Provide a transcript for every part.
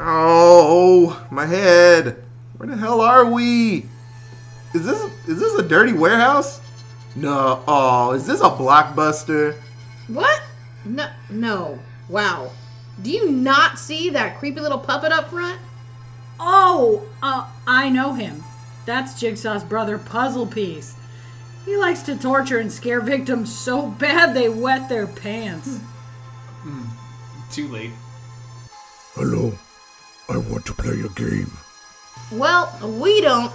Oh, my head. Where the hell are we? Is this is this a dirty warehouse? No. Oh, is this a blockbuster? What? No, no. Wow. Do you not see that creepy little puppet up front? Oh, uh, I know him. That's Jigsaw's brother, Puzzle Piece. He likes to torture and scare victims so bad they wet their pants. Too late. Hello. I want to play a game. Well, we don't.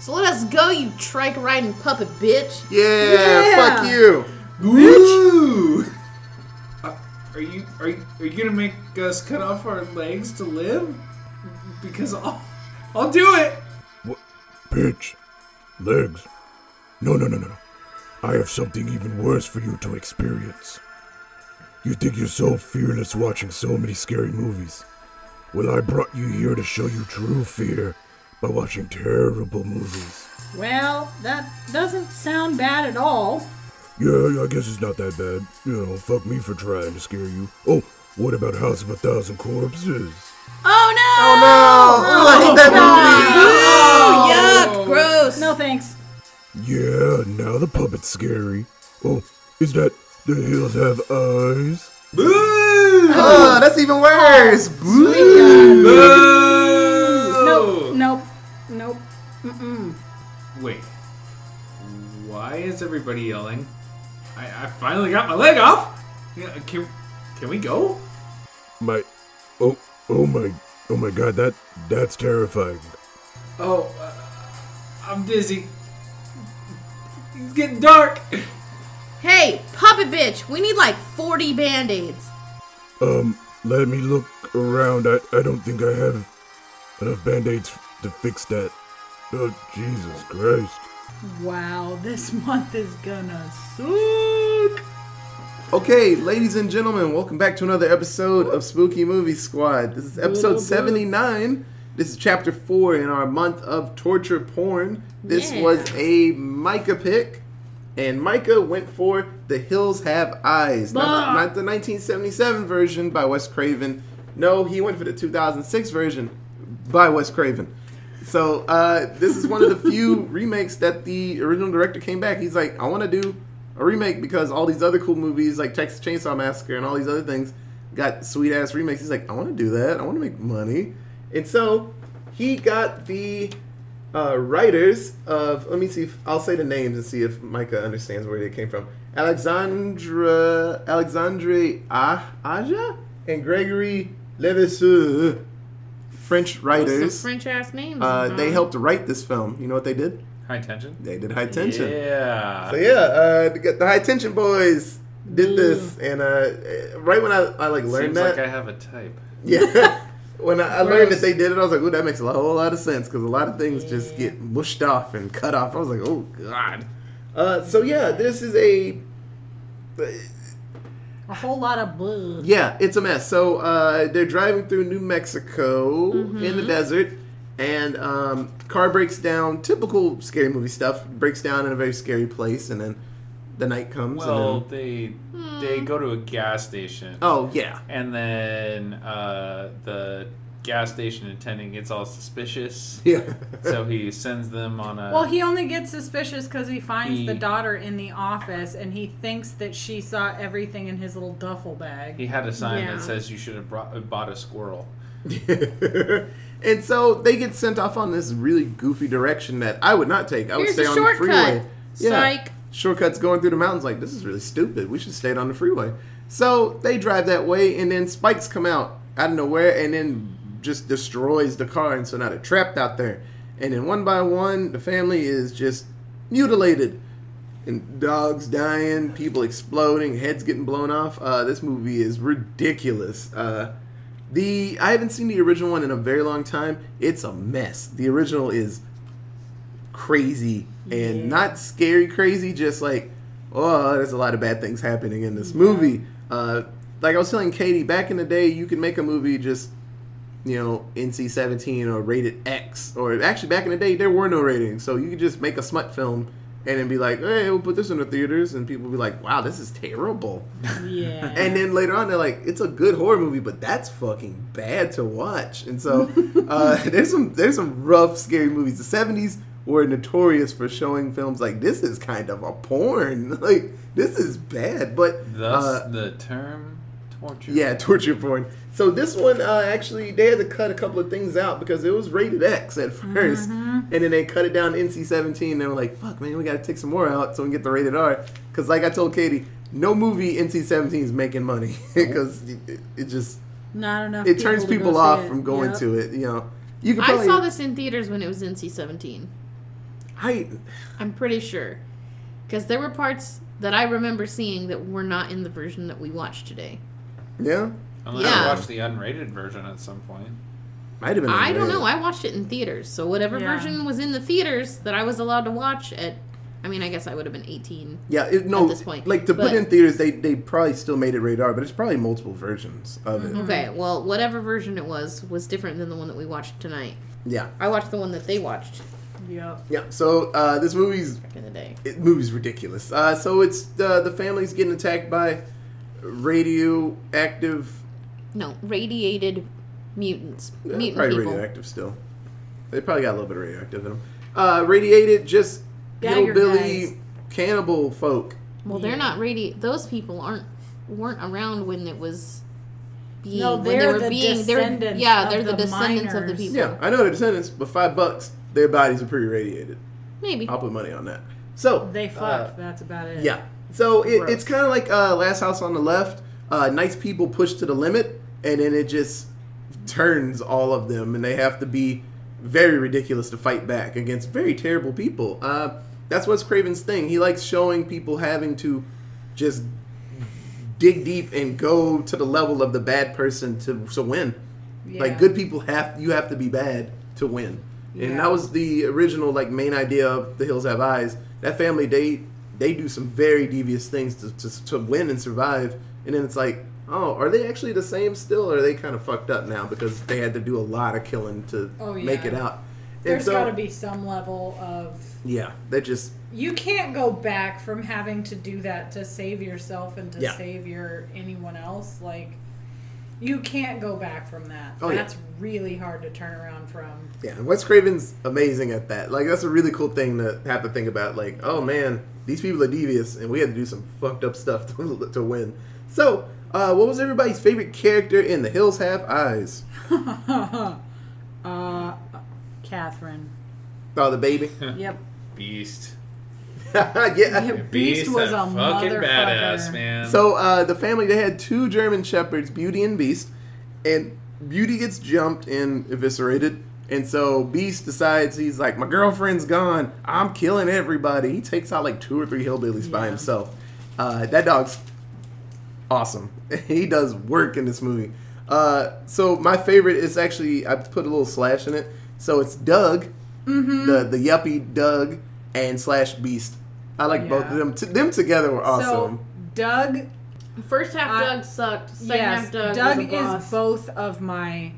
So let us go, you trike riding puppet bitch. Yeah, Yeah. fuck you. Woo! Uh, are you are you are you gonna make us cut off our legs to live? Because I'll I'll do it. Bitch. Legs. No, no, no, no, no. I have something even worse for you to experience. You think you're so fearless watching so many scary movies. Well, I brought you here to show you true fear by watching terrible movies. Well, that doesn't sound bad at all. Yeah, I guess it's not that bad. You know, fuck me for trying to scare you. Oh, what about House of a Thousand Corpses? Oh no! Oh no! Oh, I hate that movie. Oh, Ooh, yuck, gross. No thanks. Yeah, now the puppet's scary. Oh, is that the hills have eyes? Boo! Oh, that's even worse. Nope, nope, nope. Mm-mm. Wait. Why is everybody yelling? I, I finally got my leg off. Can can we go? My, oh, oh my, oh my God, that that's terrifying. Oh, uh, I'm dizzy. It's getting dark. Hey, puppet bitch, we need like 40 band aids. Um, let me look around. I, I don't think I have enough band-aids to fix that. Oh, Jesus Christ. Wow, this month is gonna suck. Okay, ladies and gentlemen, welcome back to another episode of Spooky Movie Squad. This is episode 79. This is chapter 4 in our month of torture porn. This Yeah. was a Micah pick, and Micah went for The Hills Have Eyes. Not, not the 1977 version by Wes Craven. No, he went for the 2006 version by Wes Craven. So uh, this is one of the few remakes that the original director came back. He's like, I want to do a remake because all these other cool movies like Texas Chainsaw Massacre and all these other things got sweet ass remakes. He's like, I want to do that. I want to make money. And so he got the uh, writers of. Let me see if I'll say the names and see if Micah understands where they came from. Alexandra Alexandre Ah- Aja and Gregory Levasseur, French writers. Some French ass names. Uh, they helped write this film. You know what they did? High tension. They did High Tension. Yeah. So yeah, uh, the, the High Tension boys did this, and uh, right when I, I like learned Seems that, like I have a type. yeah, when I, I learned that they did it, I was like, "Ooh, that makes a whole lot of sense," because a lot of things just get mushed off and cut off. I was like, "Oh God." Uh, so yeah, this is a A whole lot of blood. Yeah, it's a mess. So uh, they're driving through New Mexico in the desert, and um, car breaks down. Typical scary movie stuff. Breaks down in a very scary place, and then the night comes. Well, and then, they they go to a gas station. oh yeah, And then uh, the gas station attendant gets all suspicious. yeah. so he sends them on a. Well, he only gets suspicious because he finds He- the daughter in the office and he thinks that she saw everything in his little duffel bag. he had a sign Yeah. that says you should have brought, bought a squirrel. and so they get sent off on this really goofy direction that I would not take. I would stay a on shortcut. the freeway. Psych. Shortcuts going through the mountains like this is really stupid. We should stay on the freeway. So they drive that way and then spikes come out out of nowhere and then just destroys the car and so now they're trapped out there. And then one by one the family is just mutilated. And dogs dying, people exploding, heads getting blown off. Uh, this movie is ridiculous. Uh, the I haven't seen the original one in a very long time. It's a mess. The original is crazy and not scary crazy, just like oh, there's a lot of bad things happening in this movie. Uh, like I was telling Katie, back in the day, you could make a movie just you know NC-17 or rated X, or actually back in the day there were no ratings, so you could just make a smut film and then be like, "Hey, we'll put this in the theaters," and people be like, "Wow, this is terrible." Yeah. And then later on, they're like, "It's a good horror movie, but that's fucking bad to watch." And so uh, there's some there's some rough, scary movies. The '70s were notorious for showing films like this is kind of a porn. Like this is bad, but Thus uh, the term torture. yeah, torture porn. So this one uh, actually they had to cut a couple of things out because it was rated X at 1st and then they cut it down to NC-17. And They were like, "Fuck, man, we got to take some more out so we can get the rated R." Because like I told Katie, no movie NC-17 is making money because it, it just Not enough. it turns people off it. from going Yep. to it. You know, you could Probably, I saw this in theaters when it was NC-17. I I'm pretty sure, because there were parts that I remember seeing that were not in the version that we watched today. yeah, Unless Yeah. you watch the unrated version at some point. might have been. I don't know. I watched it in theaters, so whatever Yeah. version was in the theaters that I was allowed to watch at. I mean, I guess I would have been 18. Yeah, it, no. at this point. Like to put But- it in theaters, they they probably still made it radar, but it's probably multiple versions of it. Okay, well, whatever version it was was different than the one that we watched tonight. Yeah, I watched the one that they watched Yep. yeah. So uh, this movie's back in the day. it, movie's ridiculous. Uh, so it's uh, the family's getting attacked by radioactive, No, radiated mutants, yeah, mutant probably people. radioactive still. They probably got a little bit of radioactive in them. Uh, radiated, just Gagger hillbilly guys. cannibal folk. Well, they're not radi. Those people aren't weren't around when it was being. No, when they they're were the being. They're, descendants yeah, of they're the, the descendants of the people. Yeah, I know the descendants, but five bucks, their bodies are pretty radiated. Maybe. I'll put money on that. So They uh. That's about it. Yeah. So it, it's kind of like uh, Last House on the Left. Uh, nice people push to the limit, and then it just turns all of them, and they have to be very ridiculous to fight back against very terrible people. Uh, that's what's Craven's thing. He likes showing people having to just dig deep and go to the level of the bad person to to win. Like good people have you have to be bad to win. And Yeah. that was the original like main idea of The Hills Have Eyes. That family they they do some very devious things to, to, to win and survive. And then it's like, oh, are they actually the same still? Or are they kind of fucked up now because they had to do a lot of killing to Oh, make it out? There's and so, got to be some level of. yeah, that just You can't go back from having to do that to save yourself and to Yeah. save your anyone else. Like, you can't go back from that. Oh, yeah. That's really hard to turn around from. Yeah, and Wes Craven's amazing at that. Like that's a really cool thing to have to think about. Like, oh man, these people are devious, and we had to do some fucked up stuff to, to win. So, uh, what was everybody's favorite character in The Hills Have Eyes? uh, Catherine. Oh, the baby. Yep. Beast. yeah. Beast was a a fucking badass, man. So uh, the family they had two German shepherds, Beauty and Beast, and Beauty gets jumped and eviscerated. And so Beast decides he's like, my girlfriend's gone. I'm killing everybody. He takes out like two or three hillbillies by himself. Uh, that dog's awesome. he does work in this movie. Uh, so my favorite is actually I put a little slash in it. So it's Doug, the the yuppie Doug, and slash Beast. I like both of them. T- them together were awesome. So, Doug, First half I- Doug sucked. Second yes, half Doug, Doug was a boss. is both of my,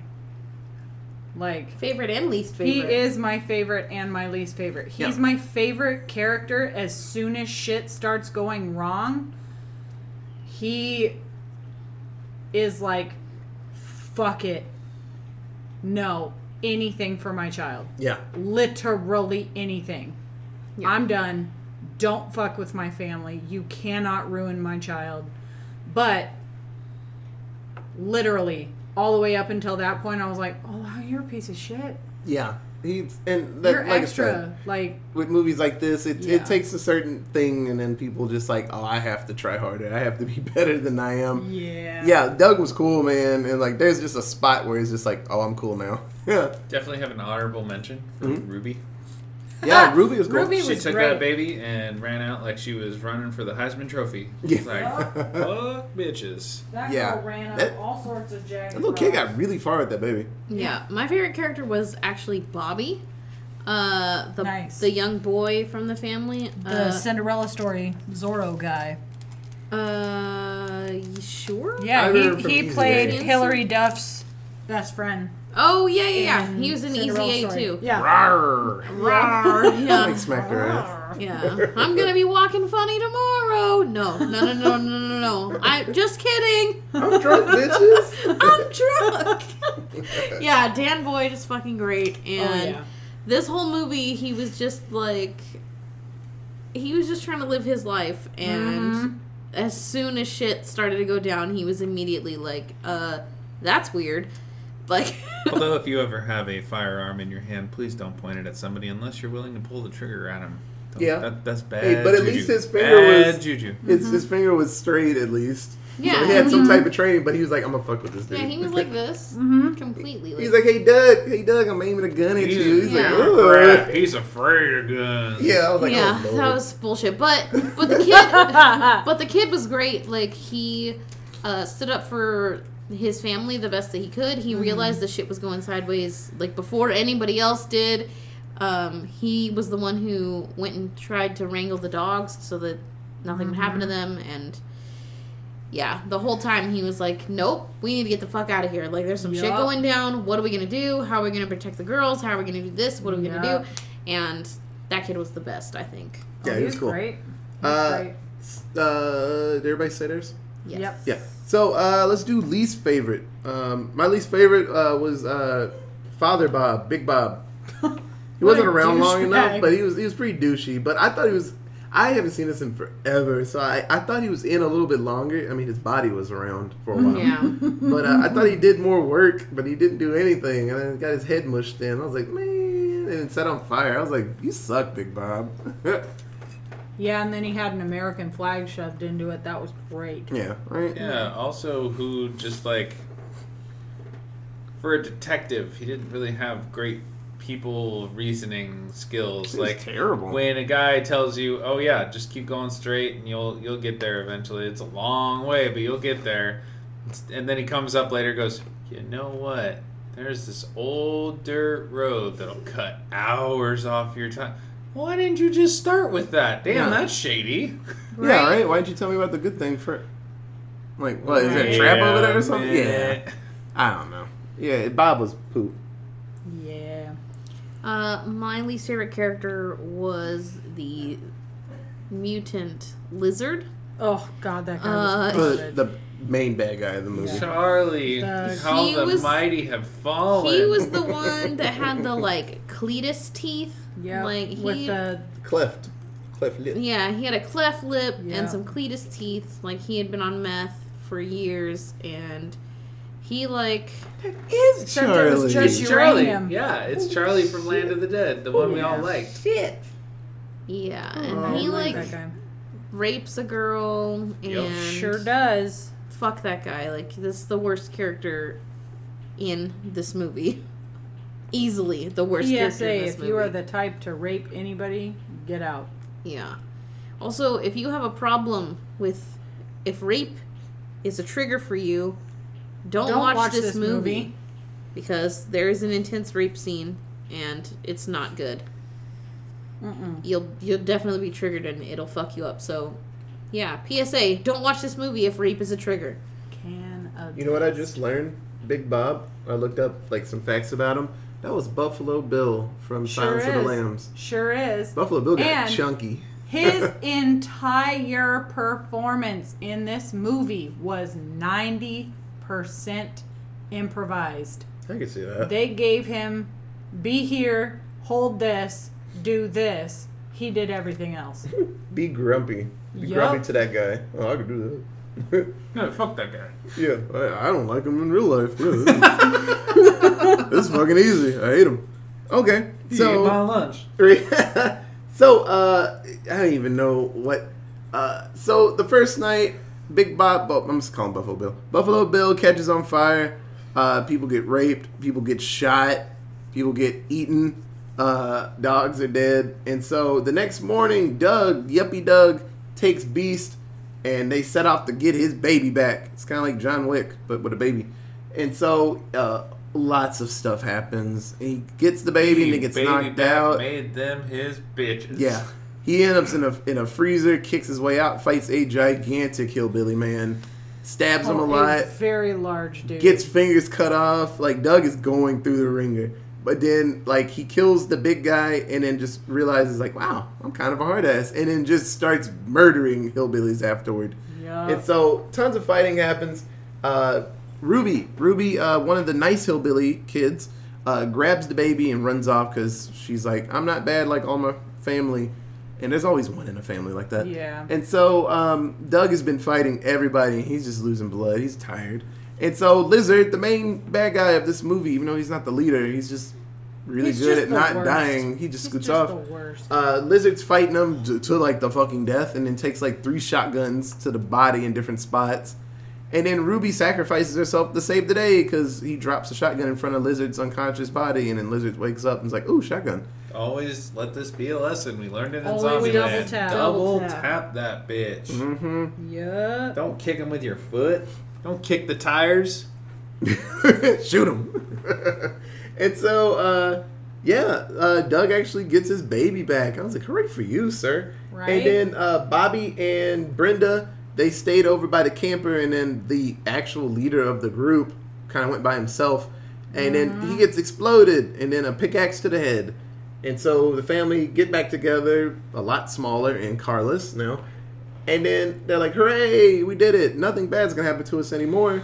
like, favorite and least favorite. He is my favorite and my least favorite. He's Yeah. my favorite character as soon as shit starts going wrong. He is like, fuck it. No, anything for my child. yeah. Literally anything. Yeah. I'm done. Don't fuck with my family. You cannot ruin my child. But literally, all the way up until that point, I was like, oh, wow, you're a piece of shit. Yeah, he's and that, You're like I extra. said, like, with movies like this, it Yeah. it takes a certain thing, and then people just like, oh, I have to try harder. I have to be better than I am. yeah. Yeah, Doug was cool, man, and like, there's just a spot where he's just like, oh, I'm cool now. Yeah, Definitely have an honorable mention for Mhm. Ruby. Yeah, Ruby was cool. Ruby She was took great. that baby and ran out like she was running for the Heisman Trophy. Yeah. She's like, fuck bitches. That Yeah. girl ran up That- all sorts of jagged That little kid got really far at that baby. Yeah, my favorite character was actually Bobby, uh, the Nice. the young boy from the family. the uh, Cinderella story Zorro guy. uh, sure? Yeah, I he, he played Hilary Duff's best friend. Oh yeah, yeah, yeah. He was in Cinderella Easy A story. too. Yeah. Rawr. Rawr, yeah. Like smacked her ass. Yeah, I'm gonna be walking funny tomorrow. No, no, no, no, no, no, no. I just kidding. I'm drunk, bitches. I'm drunk. yeah, Dan Byrd is fucking great, Oh, and yeah. this whole movie, he was just like, he was just trying to live his life, and Mm-hmm. as soon as shit started to go down, he was immediately like, uh, that's weird. Like, Although, if you ever have a firearm in your hand, please don't point it at somebody unless you're willing to pull the trigger at them. Don't- Yeah. that, that's bad. Hey, but at juju. least his finger bad was- juju. His, his finger was straight at least. Yeah, So he had some type of training, but he was like, I'm gonna fuck with this dude. yeah, he was like this, Mm-hmm. completely. Like, He's like, hey Doug, hey Doug, I'm aiming a gun at He's- you. He's Yeah. like, Crap, Ugh. he's afraid of guns. Yeah, I was like, yeah, oh, that was bullshit. But but the kid, but the kid was great. Like he uh, stood up for his family the best that he could. He realized the shit was going sideways like before anybody else did. Um, he was the one who went and tried to wrangle the dogs so that nothing would happen to them and. Yeah, the whole time he was like, "Nope, we need to get the fuck out of here. Like, there's some shit going down. What are we gonna do? How are we gonna protect the girls? How are we gonna do this? What are we gonna do?" And that kid was the best, I think. Yeah, oh, he he was was cool. great. He was Uh, great. Uh, did everybody say theirs? Yes. Yep. Yeah. So uh, let's do least favorite. Um, my least favorite uh, was uh, Father Bob, Big Bob. He wasn't around long douchebag. enough, but he was he was pretty douchey. But I thought he was. I haven't seen this in forever, so I, I thought he was in a little bit longer. I mean, his body was around for a while, Yeah. but uh, I thought he did more work, but he didn't do anything, and then got his head mushed in. I was like, man, and it set on fire. I was like, you suck, Big Bob. Yeah, and then he had an American flag shoved into it. That was great. yeah, right. Yeah, also who just like for a detective, he didn't really have great people reasoning skills. He like terrible. when a guy tells you, "Oh yeah, just keep going straight and you'll you'll get there eventually." It's a long way, but you'll get there. And then he comes up later and goes, "You know what? There's this old dirt road that'll cut hours off your time." Why didn't you just start with that? Damn, Yeah. that's shady. Yeah, right. Why didn't you tell me about the good thing for? Like, what is there a trap over there or something? Yeah, man. I don't know. Yeah, Bob was poop. Yeah. Uh, my least favorite character was the mutant lizard. Oh God, that guy Uh, was The, good. the main bad guy of the movie. Charlie, The- how the was- mighty have fallen. He was the one that had the like Cletus teeth. yeah, like he, with the Cleft, cleft lip. yeah, he had a cleft lip Yeah. and some Cletus teeth. Like he had been on meth for years, and he like Is Except it was Charlie? just It's Charlie. Yeah, it's Charlie from Land of the Dead, the one we all Yeah. liked. Shit. yeah, Oh, and I he don't like rapes a girl and Yep. Sure does. Fuck that guy. Like this is the worst character in this movie. Easily the worst character in PSA: this If movie. you are the type to rape anybody, get out. Yeah. Also, if you have a problem with if rape is a trigger for you, don't, Don't watch, watch this, this movie, movie. because there is an intense rape scene and it's not good. Mm-mm. You'll you'll definitely be triggered and it'll fuck you up. So, yeah, PSA, don't watch this movie if rape is a trigger. Can of You know what I just learned? Big Bob. I looked up like some facts about him. That was Buffalo Bill from Sure Silence of the. Lambs. Sure is. Buffalo Bill got And- chunky. His entire performance in this movie was 90% improvised. I can see that. They gave him be here, hold this, do this. He did everything else. Be grumpy. Be Yup. grumpy to that guy. Oh, I could do that. No, fuck that guy. yeah, I, I don't like him in real life. Yeah, this, this is fucking easy. I hate him. Okay, so my lunch. so uh I don't even know what uh so the first night Big Bob well, I'm just calling Buffalo Bill. Buffalo Bill catches on fire, uh people get raped, people get shot, people get eaten, uh dogs are dead. And so the next morning Doug, Yuppie Doug, takes Beast and they set off to get his baby back. It's kinda like John Wick, but with a baby. And so uh lots of stuff happens. He gets the baby and he gets knocked out. Made them his bitches. Yeah. He ends up in a in a freezer, kicks his way out, fights a gigantic hillbilly man, stabs him a Oh, lot, very large dude. gets fingers cut off. Like Doug is going through the ringer. But then like he kills the big guy and then just realizes like, wow, I'm kind of a hard ass, and then just starts murdering hillbillies afterward. Yeah. And so tons of fighting happens. Uh, Ruby, Ruby, uh, one of the nice hillbilly kids, uh, grabs the baby and runs off because she's like, I'm not bad like all my family. And there's always one in a family like that. Yeah. And so um, Doug has been fighting everybody. And he's just losing blood. He's tired. And so Lizard, the main bad guy of this movie, even though he's not the leader, he's just really He's good just at not worst. dying. He just He's scoots just off. the worst. Uh, Lizard's fighting him to, to like the fucking death, and then takes like three shotguns to the body in different spots. And then Ruby sacrifices herself to save the day because he drops a shotgun in front of Lizard's unconscious body, and then Lizard wakes up and is like, "Ooh, shotgun!" Always let this be a lesson. We learned it in Always Zombieland. double tap. Double Double tap. tap. that bitch. Mm-hmm. yeah. Don't kick him with your foot. Don't kick the tires. Shoot him. and so, uh, yeah, uh, Doug actually gets his baby back. I was like, hooray for you, sir. Right. And then uh, Bobby and Brenda, they stayed over by the camper, and then the actual leader of the group kind of went by himself. And then he gets exploded, and then a pickaxe to the head. And so the family get back together, a lot smaller and carless now. And then they're like, hooray, we did it. Nothing bad's going to happen to us anymore.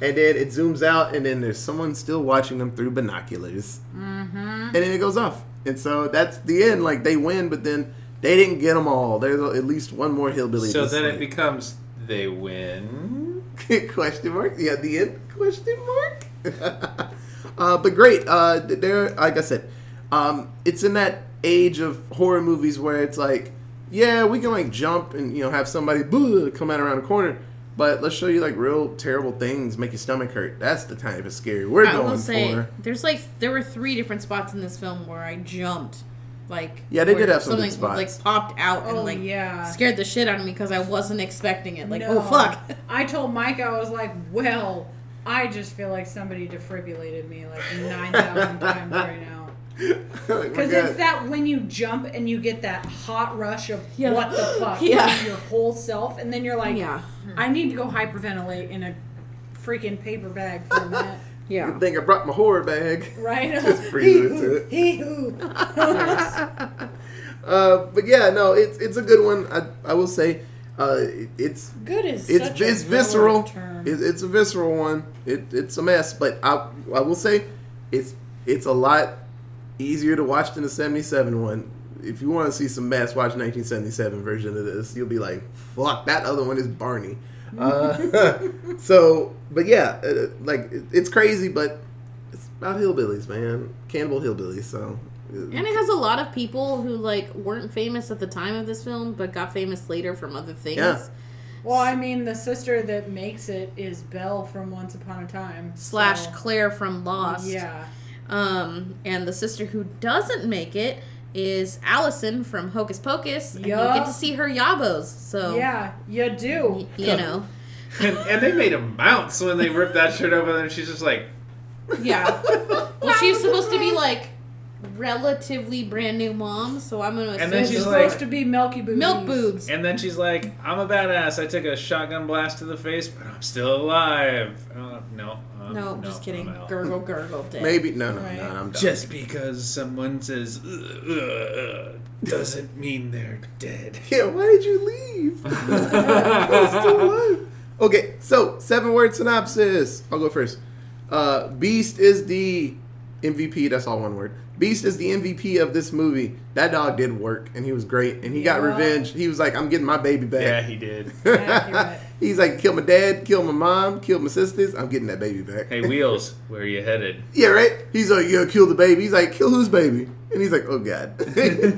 And then it zooms out, and then there's someone still watching them through binoculars. Mm-hmm. And then it goes off. And so that's the end. Like, they win, but then they didn't get them all. There's at least one more hillbilly. So that's then it becomes they win. question mark. Yeah, the end. Question mark. uh, but great. Uh, there, like I said, um, it's in that age of horror movies where it's like, yeah, we can like jump and you know have somebody "Boo," come out around the corner, but let's show you like real terrible things make your stomach hurt. That's the type of scary we're I going will say for. there's like there were three different spots in this film where I jumped, like Yeah, they did where have some something spots. like popped out and Oh, like yeah. scared the shit out of me because I wasn't expecting it. Like oh, No. oh fuck, I told Mike I was like, well, I just feel like somebody defibrillated me like nine thousand times right now. Like, Because it's that when you jump and you get that hot rush of Yeah. what the fuck, Yeah. in your whole self, and then you're like, yeah, I need to go hyperventilate in a freaking paper bag for a minute, yeah. Good thing I brought my horror bag. right? Just breathe into it. Hee hoo. Uh, but yeah, no, it's it's a good one. I I will say, uh, it's Good is it's such a it's visceral. It, it's a visceral one. It, it's a mess, but I I will say, it's it's a lot easier to watch than the '77 one. If you want to see some mess, watch 1977 version of this. You'll be like, "Fuck, that other one is Barney." Uh, so, but yeah, uh, like it- it's crazy, but it's about hillbillies, man. Cannibal hillbillies. So, uh, And it has a lot of people who like weren't famous at the time of this film, but got famous later from other things. Yeah. Well, I mean, the sister that makes it is Belle from Once Upon a Time. Slash so- Claire from Lost. Yeah. Um, and the sister who doesn't make it is Allison from Hocus Pocus, and you Yup. get to see her yabos. So Yeah, you do. y- you know, And, and they made him bounce when they ripped that shirt over and she's just like, yeah. well, she's supposed to be like relatively brand new mom, so I'm gonna assume And then she's supposed like- to be Milky boobs milk boobs. and then she's like, I'm a badass. I took a shotgun blast to the face, but I'm still alive. Uh, no, uh, No, just kidding. I'm out. Gurgle, gurgle. Dead. maybe no, no, Right. no, I'm done. Just because someone says "Ugh, ugh, ugh," doesn't mean they're dead. Yeah, why did you leave? I'm still alive. Okay, so seven word synopsis. I'll go first. Uh, Beast is the MVP. That's all one word. Beast is the MVP of this movie. That dog did work, and he was great, and he got Yeah. revenge. He was like, "I'm getting my baby back." Yeah, he did. Accurate. He's like, "Kill my dad, kill my mom, kill my sisters. I'm getting that baby back." Hey, Wheels, where are you headed? Yeah, right. He's like, "Yeah, kill the baby." He's like, "Kill whose baby?" And he's like, "Oh God."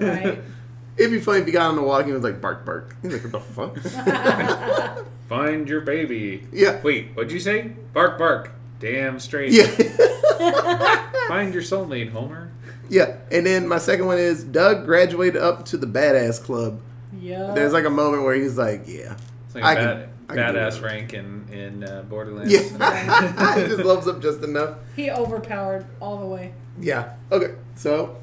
right. It'd be funny if he got on the walk and he was like, "Bark, bark." He's like, "What the fuck?" Find your baby. yeah. Wait, what'd you say? Bark, bark. Damn straight. Yeah. Find your soulmate, Homer. Yeah, and then my second one is Doug graduated up to the badass club. Yeah. There's like a moment where he's like, "Yeah, It's like I a can- bad, I can do badass that. rank in in uh, Borderlands. yeah," he just loves him just enough. he overpowered all the way. Yeah. Okay. So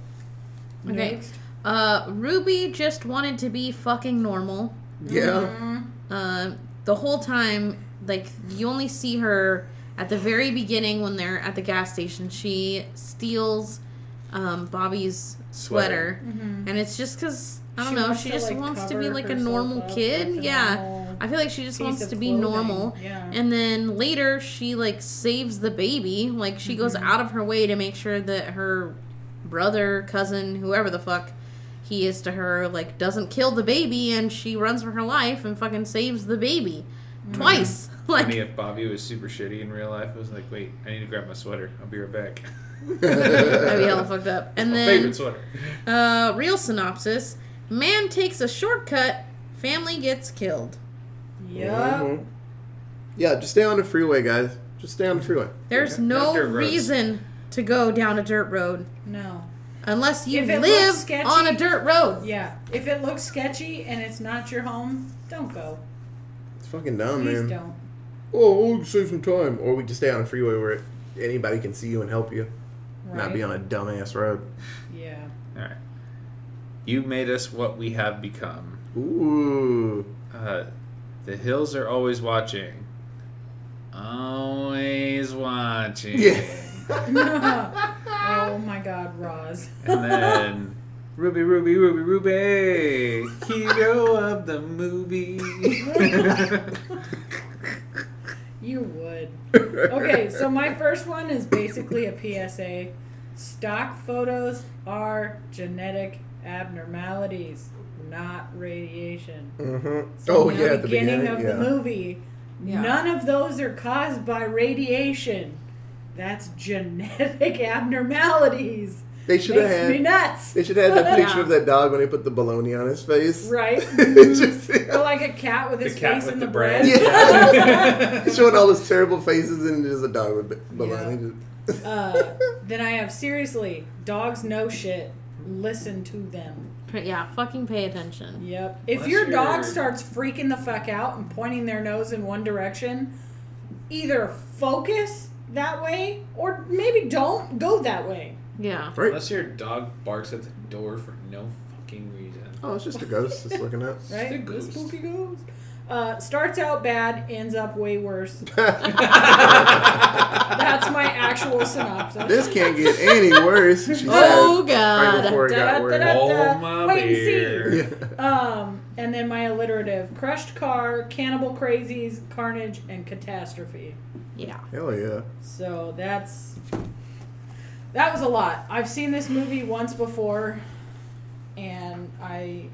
Okay. Next. Uh, Ruby just wanted to be fucking normal. yeah, Uh, the whole time, like you only see her at the very beginning when they're at the gas station. She steals um, Bobby's Sweater. sweater, and it's just because I don't She know. wants She to, just like, wants to be like a normal kid. Yeah, normal I feel like she just wants to be clothing. normal. Yeah. And then later, she like saves the baby. Like she goes Mm-hmm. out of her way to make sure that her brother, cousin, whoever the fuck he is to her, like doesn't kill the baby, and she runs for her life and fucking saves the baby Mm-hmm. twice. Like Funny if Bobby was super shitty in real life. It was like, wait, I need to grab my sweater. I'll be right back. that'd be hella fucked up. And my then favorite sweater. Uh, real synopsis: Man takes a shortcut. Family gets killed. Yep. Mhm. Yeah, just stay on the freeway, guys. Just stay on the freeway. There's no reason to go down a dirt road No. unless you If live sketchy- on a dirt road. Yeah. If it looks sketchy and it's not your home, don't go. It's fucking dumb, Please man. don't. Oh, we'll save some time. Or we just stay on a freeway where anybody can see you and help you. Right? Not be on a dumbass road. Yeah. All right. You made us what we have become. Ooh. Uh, the hills are always watching. Always watching. Yeah. oh my God, Roz. And then Ruby, Ruby, Ruby, Ruby, hero of the movie. You would. Okay, so my first one is basically a PSA. Stock photos are genetic abnormalities, not radiation. Mm-hmm. So Oh in yeah, the beginning, beginning, of yeah. the movie, Yeah. none of those are caused by radiation. That's genetic abnormalities. They should have Makes me had. nuts. They should have had that picture Yeah. of that dog when they put the bologna on his face. Right? It's just or like a cat with The his cat face with in the the, bread. bread. Yeah. showing all those terrible faces and just a dog with bologna. Uh, then I have seriously, dogs know shit. Listen to them. Yeah, fucking pay attention. Yep. If Unless your you're- dog starts freaking the fuck out and pointing their nose in one direction, either focus that way or maybe don't go that way. Yeah. right. Unless your dog barks at the door for no fucking reason. Oh, it's just a ghost that's looking out. Right? a The ghost. spooky ghost. Uh, starts out bad, ends up way worse. That's my actual synopsis. This can't get any worse. She Oh said right god. before it got Da-da-da-da. worse. Hold my Wait and see. Um, and then my alliterative: crushed car, cannibal crazies, carnage, and catastrophe. Yeah. Hell yeah. So that's that was a lot. I've seen this movie once before, and I,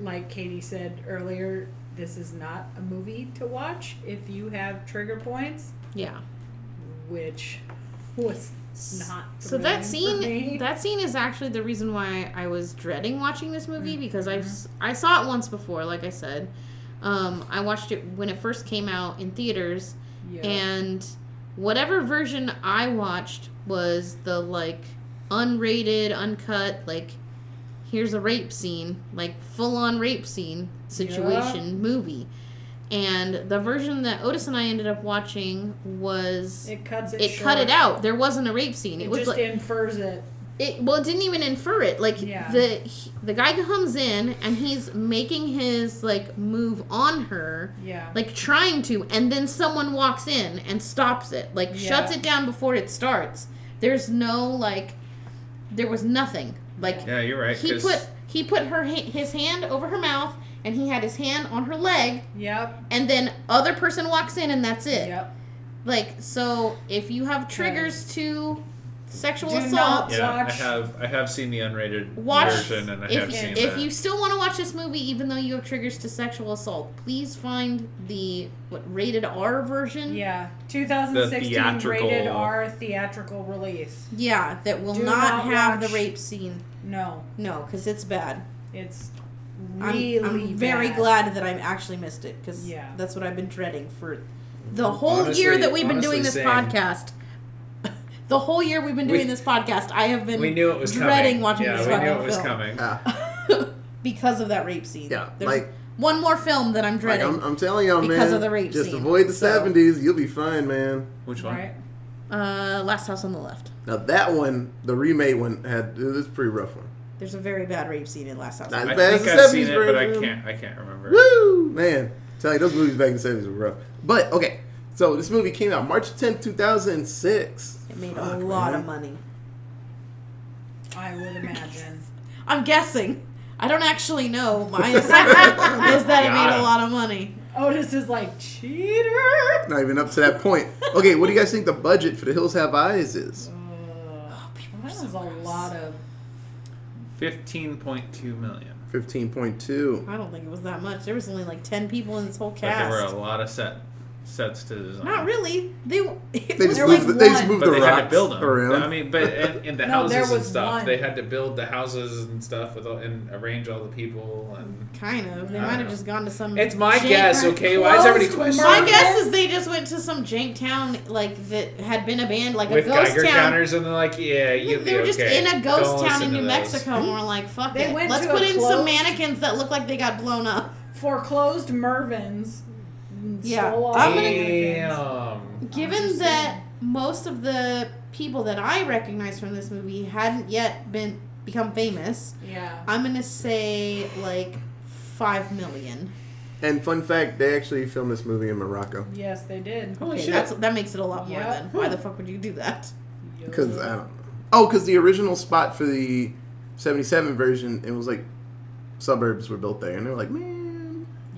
like Katie said earlier, this is not a movie to watch if you have trigger points, Yeah. which was not. So that scene, that scene is actually the reason why I was dreading watching this Mm-hmm. movie because I I saw it once before, like I said. Um, I watched it when it first came out in theaters, Yeah. and whatever version I watched was the like unrated, uncut, like here's a rape scene, like full on rape scene situation movie. And the version that Otis and I ended up watching was it cuts it. it cut it out. There wasn't a rape scene. It, It, was just like infers it. it. Well, it didn't even infer it. Like Yeah. the he- the guy comes in and he's making his like move on her, Yeah. like trying to, and then someone walks in and stops it, like shuts it down before it starts. There's no like, there was nothing. Like Yeah, you're right. he 'cause put he put her his hand over her mouth and he had his hand on her leg, Yep. and then other person walks in and that's it. Yep. Like so, if you have triggers to sexual Do assault, not yeah, I watch- have I have seen the unrated watch. version and I have If, seen if that. you still want to watch this movie, even though you have triggers to sexual assault, please find the what rated R version. Yeah. 2016 theatrical- rated R theatrical release. Yeah, that will Do not, not have watch- the rape scene. No, No, because it's bad. it's I'm- really I'm, very bad. glad that I actually missed it because Yeah. that's what I've been dreading for the whole Honestly- year that we've been doing honestly, this same. podcast. The whole year we've been doing We- this podcast, I have been we knew it was dreading coming. watching yeah, this we fucking knew it was film. coming. Because of that rape scene. Yeah, There's like- one more film that I'm like dreading. I'm, I'm telling y'all, man. Because of the rape scene. just scene, avoid the so. 70s. You'll be fine, man. Which one? Right? uh, Last House on the Left. Now that one, the remake one, had it was a pretty rough one. There's a very bad rape scene in Last House. Not on the I bad Left. as think the I've seen 70s it, but I can't I can't remember. Woo, man! Tell you those movies back in the 70s were rough. But okay, so this movie came out March 10th, 2006. It made Fuck, a lot man. of money. I would imagine. I'm guessing. I don't actually know. My assumption is that it made a lot of money. Otis is like cheater. Not even up to that point. Okay, what do you guys think the budget for The Hills Have Eyes is? Uh, oh, that was a lot of. Fifteen point two million. Fifteen point two. I don't think it was that much. There was only like ten people in this whole But there were cast. a lot of set sets to design. Not really. They it They was just like moved. The, they just moved But the they rocks had to build them. around. I mean, but in, in the No, there houses and stuff, one. they had to build the houses and stuff with all, and arrange all the people. And kind of. They I might have know. just gone to some. it's my guess, okay? Why is everybody Closed questioning? My guess is they just went to some jank town like that had been abandoned, like with a ghost Geiger town. counters, and they're like, "Yeah, you'll they be were just okay. in a ghost Don't town in New. Mexico, and we're like, "Fuck They it, went let's put in some mannequins that look like they got blown up." Foreclosed Mervyn's. Yeah. Stole all I'm the gonna- mannequins. Damn. Given just that most of the people that I recognize from this movie hadn't yet been become famous, Yeah. I'm gonna say like five million. And fun fact, they actually filmed this movie in Morocco. Yes, they did. Holy Okay, shit. that's that makes it a lot more. Yeah. Then why the fuck would you do that? Because I don't know. Oh, because the original spot for the '77 version, it was like suburbs were built there, and they were like, man,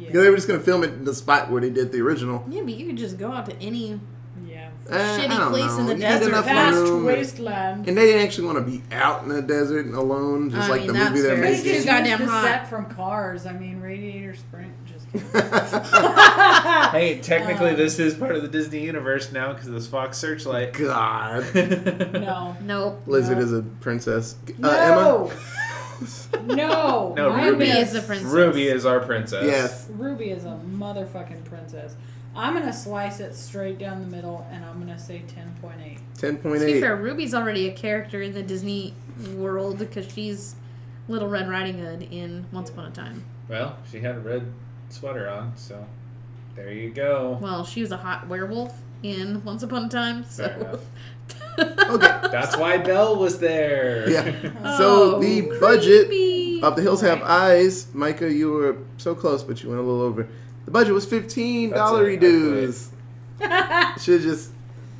Yeah. they were just gonna film it in the spot where they did the original. Yeah, but you could just go out to any Yeah. Eh, Shitty don't place in the You desert. enough Vast room, wasteland. and they didn't actually want to be out in the desert alone, just I like mean, the movie that's they're fair. They It's just too goddamn the hot. set from Cars. I mean, Radiator Springs. Just kidding. Hey, technically, Um, this is part of the Disney universe now because of this Fox Searchlight. God, no. Nope. Lizard No. is a princess. Uh, Emma, No. no. No, Ruby Ruby miss- is the princess. Ruby is our princess. yes, Ruby is a motherfucking princess. I'm gonna slice it straight down the middle, and I'm gonna say ten point eight. ten point To be eight. fair, Ruby's already a character in the Disney world because she's Little Red Riding Hood in Once Upon a Time. Well, she had a red sweater on, so there you go. Well, she was a hot werewolf in Once Upon a Time, Fair so. enough. Okay, That's why Belle was there. Yeah. Oh, So the budget creepy. of The Hills Have Eyes, Micah, you were so close, but you went a little over. The budget was fifteen dollar That's dues. Should just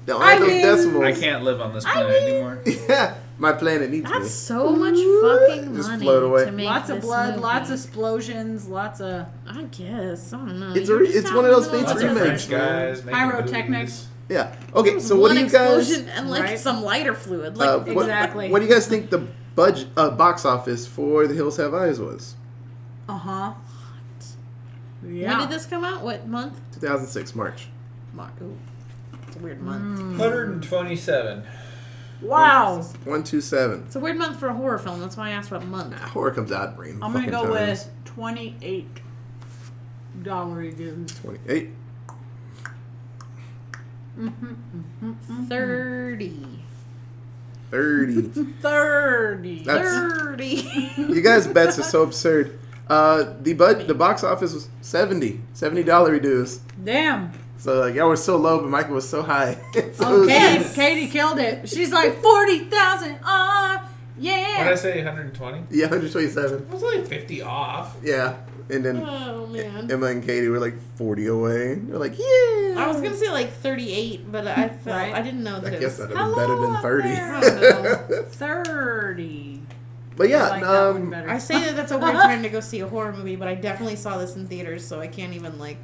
don't add I those mean- decimals. I can't live on this I planet mean- anymore. Yeah, my planet needs That's me. so much fucking Just money. float away. To make Lots of blood, movie. lots of explosions, lots of I guess. I don't know. It's a You're re- just it's one of those the middle fancy Lots remakes. French guys Pyrotechnics. Movies. Yeah. Okay, There was so what do you guys? and like Right. some lighter fluid. Like Uh, what, Exactly. what do you guys think the budget uh, box office for The Hills Have Eyes was? uh huh. Yeah. when did this come out? What month? 2006 March. Mar- Ooh, it's a weird month. Mm. 127. Wow. One two seven. It's a weird month for a horror film. That's why I asked what month. Horror comes out brain. I'm gonna go times. with twenty eight dollar dues. 28. Thirty. 30. Thirty. That's- Thirty. you guys' bets are so absurd. Uh, the bud, the box office was 70. 70 dollar reduce. Damn. So like y'all were so low, but Michael was so high. so it was- Okay, Katie killed it. She's like forty thousand. Ah, yeah. What did. I say? 120? Yeah, 127. It was only 50 off. Yeah, and then oh man. Emma and Katie were like 40 away. They're like, yeah. I was gonna say like thirty-eight, but I felt Right. I didn't know I that. it guess was- that'd have been better than 30. I don't know. Thirty. but yeah, I like um. I say that that's a weird time to go see a horror movie, but I definitely saw this in theaters, so I can't even like.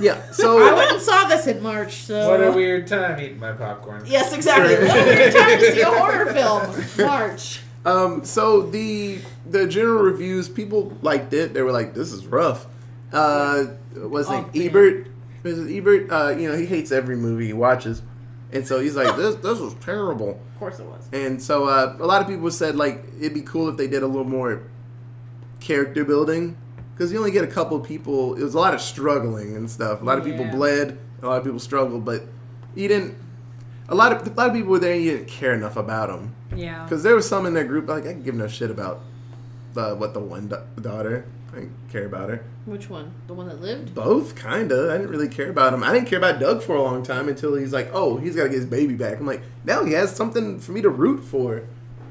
yeah. So I So went and saw this in March, so. What a weird time eating my popcorn. Yes, exactly. What a weird time to see a horror film. March. um, so the the general reviews, people liked it. They were like, this is rough. Uh, was Oh, it man. Ebert? Ebert? Uh, you know, he hates every movie he watches, and so he's like, this this was terrible. Of course it was. And so uh, a lot of people said like it'd be cool if they did a little more character building because you only get a couple of people. It was a lot of struggling and stuff. A lot of people bled. A lot of people struggled, but you didn't. A lot of a lot of people were there. and You didn't care enough about them yeah. because there was some in that group like I can give no shit about the what the one da- daughter. I didn't care about her. Which one? The one that lived? Both kinda. I didn't really care about him. I didn't care about Doug for a long time until he's like, oh, he's got to get his baby back. I'm like, now he has something for me to root for.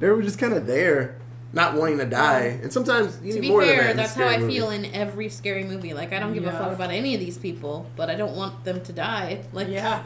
They were just kind of there, not wanting to die. And sometimes you To need be more than that. fair, in a that's how I movie. feel in every scary movie. Like I don't give a fuck about any of these people, but I don't want them to die. Like Yeah.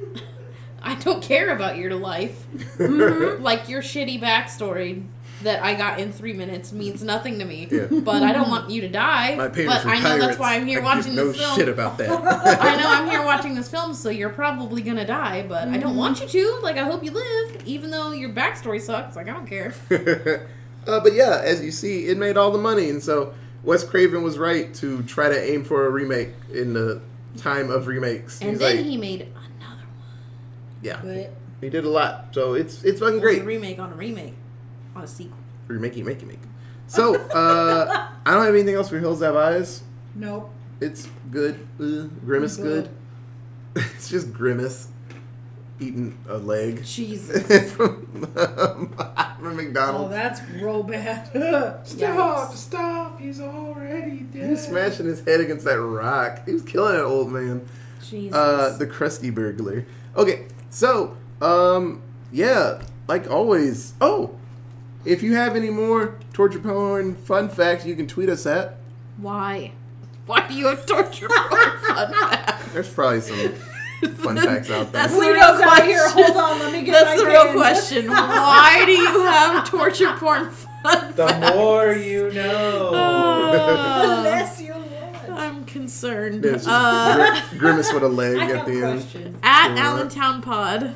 I don't care about your life. Mm-hmm. like your shitty backstory that I got in three minutes means nothing to me. Yeah. But I don't want you to die. My parents but were I know that's why I'm here I watching give this no film. shit about that. I know I'm here watching this film, so you're probably gonna die, but I don't want you to. Like, I hope you live, even though your backstory sucks. Like, I don't care. uh, but yeah, as you see, it made all the money, and so Wes Craven was right to try to aim for a remake in the time of remakes. And He's then like, he made another one. yeah, But he did a lot. So it's it's fucking great. a remake on a remake on a sequel. Remakey, makey, make. So uh, I don't have anything else for Hills Have Eyes. nope. It's good. Uh, Grimace Good. good. it's just Grimace eating a leg Jesus. from, um, from Oh, that's real bad. Stop! Yikes. Stop! He's already he dead. was smashing his head against that rock. He was killing that old man. Jesus. Uh, the crusty burglar. Okay, so um, yeah, like always. Oh, if you have any more torture porn fun facts, you can tweet us at. Why? Why do you have torture porn fun facts? There's probably some fun facts out there. That's the real Guido's out here. Hold on, let me get That's my the real pen. question. Why do you have torture porn fun The facts? more you know. Uh, Unless you want. I'm concerned. There's just Uh, Gri- Grimace with a leg I at have the end. at Allentown Pod.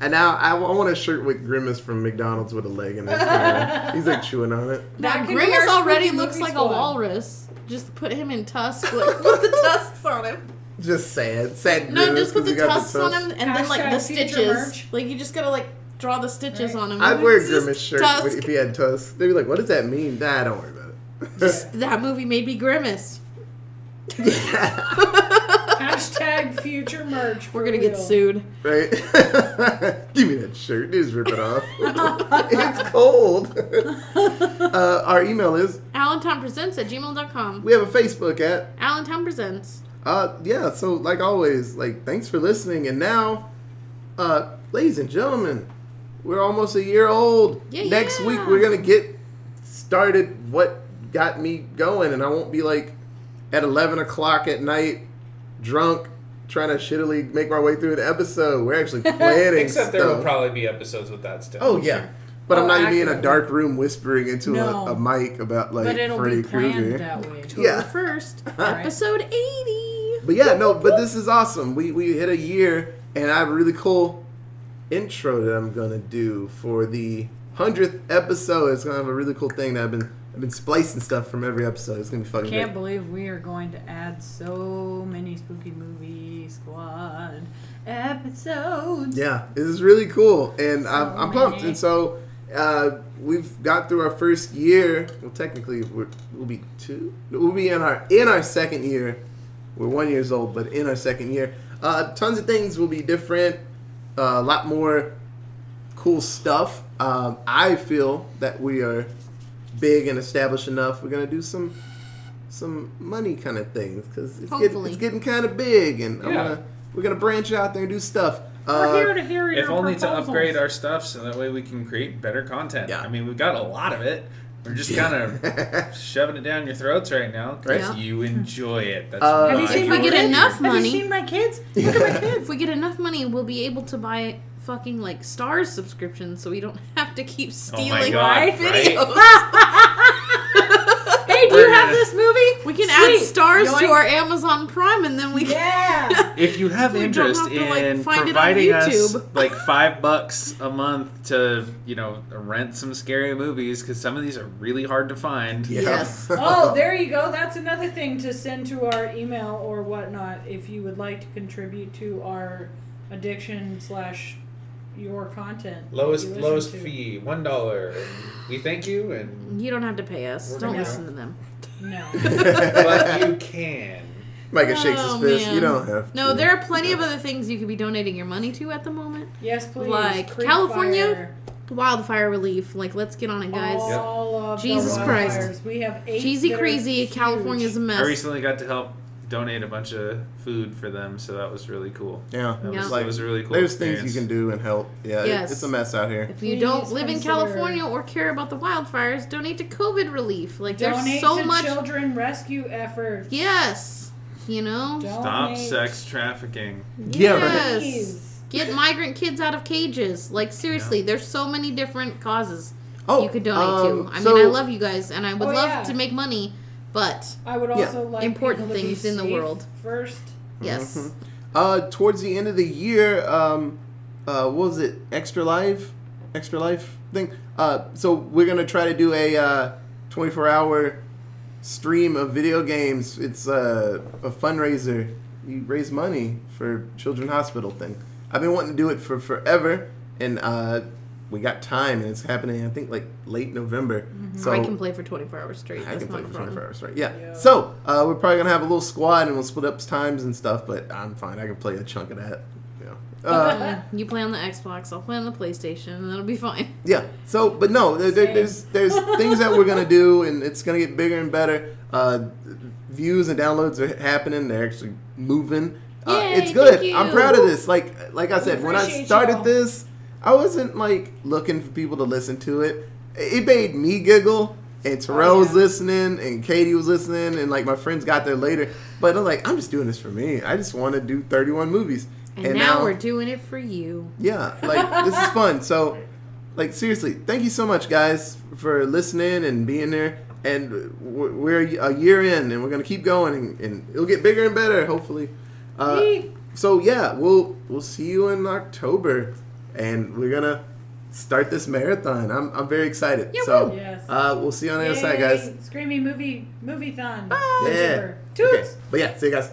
And now I, want a shirt with Grimace from McDonald's with a leg in it. He's like chewing on it. That Now, Grimace already looks movie like a walrus. Just put him in tusks. Like, put the tusks on him. Just sad, sad. No, Grimace just put 'cause he the tusks on him, and then like the stitches. merch. Like you just gotta like draw the stitches Right. on him. I'd wear a Grimace shirt tusk. if he had tusks. They'd be like, "What does that mean?" Nah, don't worry about it. Just- that movie made me grimace. Hashtag future merch. We're gonna get sued. right? Give me that shirt. Just rip it off. it's cold. uh, our email is. Allentown Presents at gmail.com. We have a Facebook at. Allentown Presents. Uh, yeah. So like always, like thanks for listening. And now, uh, ladies and gentlemen, we're almost a year old. Yeah, Next yeah. week we're gonna get started. What got me going? And I won't be like at eleven o'clock at night, drunk, trying to shittily make my way through an episode. We're actually planning Except stuff. there will probably be episodes with that still. oh yeah. But I'm Oh, not gonna in a dark room whispering into No. a, a mic about like But it'll Freddy be planned Krueger. that way. Yeah. October 1st, episode 80. But yeah, no, but this is awesome. We we hit a year, and I have a really cool intro that I'm gonna do for the hundredth episode. It's gonna have a really cool thing that I've been I've been splicing stuff from every episode. It's gonna be fucking Can't great. believe we are going to add so many spooky movie squad episodes. Yeah, this is really cool, and I'm, I'm pumped. And so uh, we've got through our first year. Well, technically, we're, we'll be two. We'll be in our in our second year. We're one years old, but in our second year, uh, tons of things will be different. Uh, a lot more cool stuff. Um, I feel that we are big and established enough. We're gonna do some some money kind of things because it's getting, it's getting kind of big, and I'm Yeah. gonna we're gonna branch out there and do stuff. We're Uh, here to hear your If only to upgrade our stuff so that way we can create better content. Yeah. I mean, we've got a lot of it. We're just kind of shoving it down your throats right now because Right. you enjoy it. That's Uh, Have you why seen If we get kids? enough Have money- you seen my kids? Look at my kids. If we get enough money, we'll be able to buy fucking like Starz subscriptions so we don't have to keep stealing Oh God, videos. hey, do We're you have gonna- this movie? We can Sweet. add Starz to our Amazon Prime and then we can. Yeah. If you have We interest have to, like, in find it on providing us YouTube. like five bucks a month to, you know, rent some scary movies, because some of these are really hard to find. Yeah. Yes. Oh, there you go. That's another thing to send to our email or whatnot if you would like to contribute to our addiction slash your content. Lowest you lowest to. fee, one dollar. We thank you, and You don't have to pay us. Don't gonna- listen to them. No. but you can. Micah shakes Oh, his fist. man. You don't have to. No, there are plenty of other things you could be donating your money to at the moment. Yes, please. Like Creek California? Fire. Wildfire relief. Like, let's get on it, guys. All of the Jesus Christ. We have eight. Cheesy crazy. huge. California's a mess. I recently got to help donate a bunch of food for them, so that was really cool. Yeah. That Yeah. was, Like, it was a really cool. There's things you can do and help. Yeah, it- it's a mess out here. If you Please don't live in California or care about the wildfires, donate to COVID relief. Like, Donate there's so to much. children rescue efforts. Yes. You know? Stop sex trafficking. Yeah, right. Yes. Get migrant kids out of cages. Like seriously, there's so many different causes. Oh, you could donate um, to. I so- mean, I love you guys, and I would Oh, love yeah. to make money, but I would Yeah. like Important people to be things in the world. first. yes. Mhm. Uh, towards the end of the year, um, uh, what was it? Extra Life, Extra Life thing. Uh, so we're gonna try to do a uh, 24 hour stream of video games. It's uh, a fundraiser. You raise money for Children's Hospital thing. I've been wanting to do it for forever, and uh, we got time, and it's happening. I think like late November. So I can play for 24 hours straight. I That's can play a for problem. 24 hours, right? Yeah. Yeah. So uh, we're probably gonna have a little squad and we'll split up times and stuff. But I'm fine. I can play a chunk of that. Yeah. Uh, you play on the Xbox, I'll play on the PlayStation, and that'll be fine. yeah. So, but no, there, there, there's there's things that we're gonna do, and it's gonna get bigger and better. Uh, views and downloads are happening. They're actually moving. Uh, Yay, it's good. thank I'm proud of this. Like like I said, when I started y'all. this, I wasn't like looking for people to listen to it. It made me giggle. And Terrell was Oh, yeah. listening, and Katie was listening, and like my friends got there later. But I'm like, I'm just doing this for me. I just want to do 31 movies. And, now, we're doing it for you. yeah, like this is fun. So, like seriously, thank you so much, guys, for listening and being there. And we're we're a year in, and we're gonna keep going, and, and it'll get bigger and better, hopefully. Uh, so yeah, we'll we'll see you in October, and we're gonna start this marathon. I'm I'm very excited. Yeah, so Yes. uh, we'll see you on the other side, guys. Screaming movie movie thon. Yeah. Toots. Okay. But yeah, see you guys.